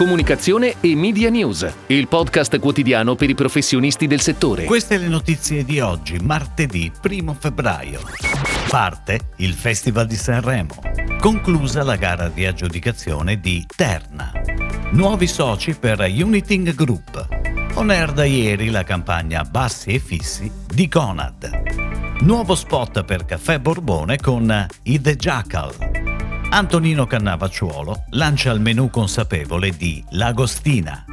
comunicazione e media news, il podcast quotidiano per i professionisti del settore. Queste le notizie di oggi, martedì 1 febbraio. Parte il Festival di Sanremo. Conclusa la gara di aggiudicazione di Terna. Nuovi soci per Uniting Group. On air da ieri la campagna Bassi e Fissi di Conad. Nuovo spot per Caffè Borbone con I The Jackal. Antonino Cannavacciuolo lancia il menù consapevole di L'Agostina.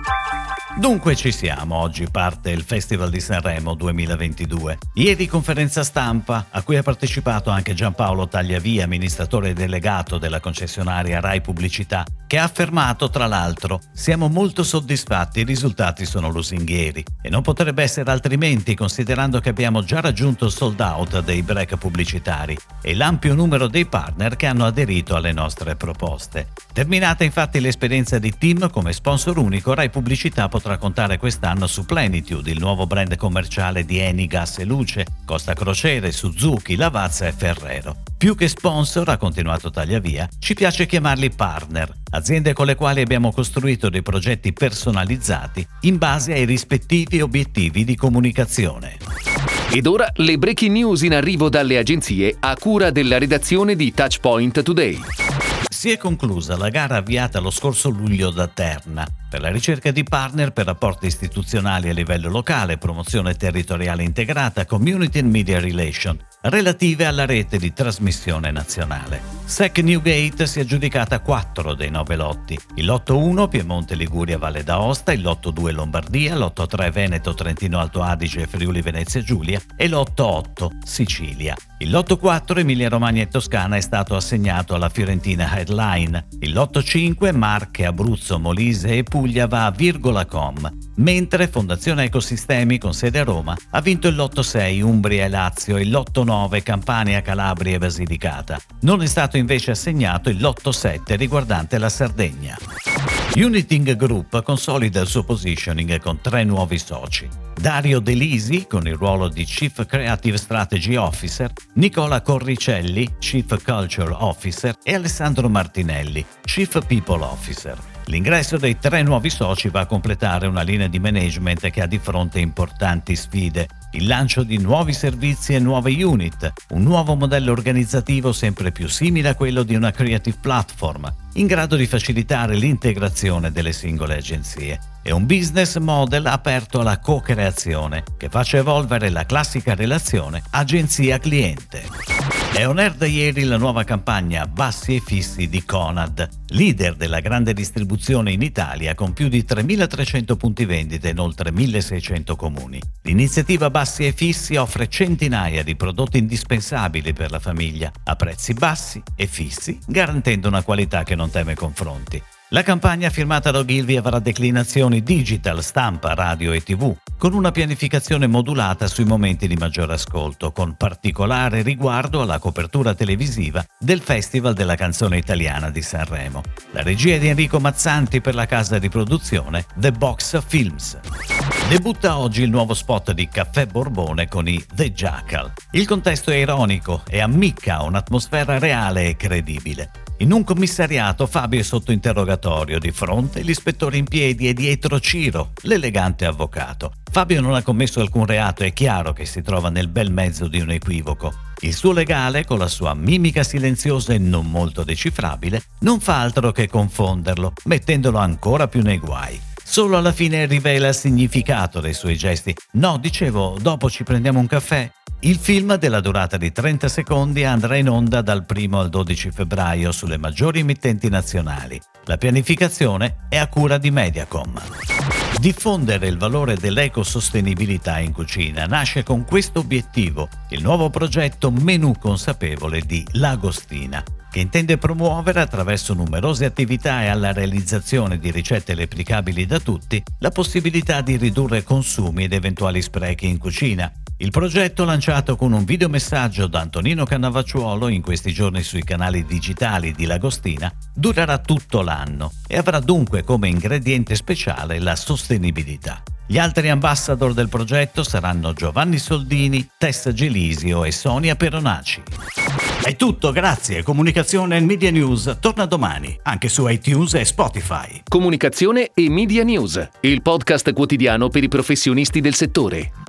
Dunque ci siamo, oggi parte il Festival di Sanremo 2022. Ieri conferenza stampa a cui ha partecipato anche Giampaolo Tagliavia, amministratore delegato della concessionaria Rai Pubblicità, che ha affermato tra l'altro siamo molto soddisfatti, i risultati sono lusinghieri e non potrebbe essere altrimenti considerando che abbiamo già raggiunto il sold out dei break pubblicitari e l'ampio numero dei partner che hanno aderito alle nostre proposte. Terminata infatti l'esperienza di Team come sponsor unico, Rai Pubblicità potrà potrà contare quest'anno su Plenitude, il nuovo brand commerciale di Eni Gas e Luce, Costa Crociere, Suzuki, Lavazza e Ferrero. Più che sponsor, ha continuato Tagliavia, ci piace chiamarli partner, aziende con le quali abbiamo costruito dei progetti personalizzati in base ai rispettivi obiettivi di comunicazione. Ed ora le breaking news in arrivo dalle agenzie a cura della redazione di Touchpoint Today. Si è conclusa la gara avviata lo scorso luglio da Terna per la ricerca di partner per rapporti istituzionali a livello locale, promozione territoriale integrata, community and media relation, relative alla rete di trasmissione nazionale. SEC Newgate si è aggiudicata 4 dei 9 lotti. Il lotto 1 Piemonte Liguria Valle d'Aosta, il lotto 2 Lombardia, lotto 3 Veneto Trentino Alto Adige Friuli Venezia Giulia e lotto 8 Sicilia. Il lotto 4 Emilia Romagna e Toscana è stato assegnato alla Fiorentina Headline. Il lotto 5 Marche, Abruzzo, Molise e Puglia va a Virgola.com, mentre Fondazione Ecosistemi con sede a Roma ha vinto il lotto 6 Umbria e Lazio e il lotto 9 Campania, Calabria e Basilicata. Non è stato invece assegnato il lotto 7 riguardante la Sardegna. Uniting Group consolida il suo positioning con tre nuovi soci. Dario Delisi con il ruolo di Chief Creative Strategy Officer, Nicola Corricelli, Chief Culture Officer e Alessandro Martinelli, Chief People Officer. L'ingresso dei tre nuovi soci va a completare una linea di management che ha di fronte importanti sfide, il lancio di nuovi servizi e nuove unit, un nuovo modello organizzativo sempre più simile a quello di una creative platform, in grado di facilitare l'integrazione delle singole agenzie. E un business model aperto alla co-creazione che faccia evolvere la classica relazione agenzia-cliente. È on air da ieri la nuova campagna Bassi e Fissi di Conad, leader della grande distribuzione in Italia con più di 3.300 punti vendita in oltre 1.600 comuni. L'iniziativa Bassi e Fissi offre centinaia di prodotti indispensabili per la famiglia a prezzi bassi e fissi, garantendo una qualità che non teme confronti. La campagna firmata da Ogilvy avrà declinazioni digital, stampa, radio e tv, con una pianificazione modulata sui momenti di maggior ascolto, con particolare riguardo alla copertura televisiva del Festival della canzone italiana di Sanremo. La regia di Enrico Mazzanti per la casa di produzione The Box Films. Debutta oggi il nuovo spot di Caffè Borbone con i The Jackal. Il contesto è ironico e ammicca un'atmosfera reale e credibile. In un commissariato Fabio è sotto interrogatorio, di fronte l'ispettore in piedi e dietro Ciro, l'elegante avvocato. Fabio non ha commesso alcun reato, è chiaro che si trova nel bel mezzo di un equivoco. Il suo legale, con la sua mimica silenziosa e non molto decifrabile, non fa altro che confonderlo, mettendolo ancora più nei guai. Solo alla fine rivela il significato dei suoi gesti. No, dicevo, dopo ci prendiamo un caffè? Il film, della durata di 30 secondi, andrà in onda dal 1 al 12 febbraio sulle maggiori emittenti nazionali. La pianificazione è a cura di Mediacom. Diffondere il valore dell'ecosostenibilità in cucina nasce con questo obiettivo, il nuovo progetto Menù consapevole di Lagostina, che intende promuovere attraverso numerose attività e alla realizzazione di ricette replicabili da tutti la possibilità di ridurre consumi ed eventuali sprechi in cucina, il progetto lanciato con un videomessaggio da Antonino Cannavacciuolo in questi giorni sui canali digitali di Lagostina durerà tutto l'anno e avrà dunque come ingrediente speciale la sostenibilità. Gli altri ambassador del progetto saranno Giovanni Soldini, Tessa Gelisio e Sonia Peronaci. È tutto, grazie. Comunicazione e Media News torna domani, anche su iTunes e Spotify. Comunicazione e Media News, il podcast quotidiano per i professionisti del settore.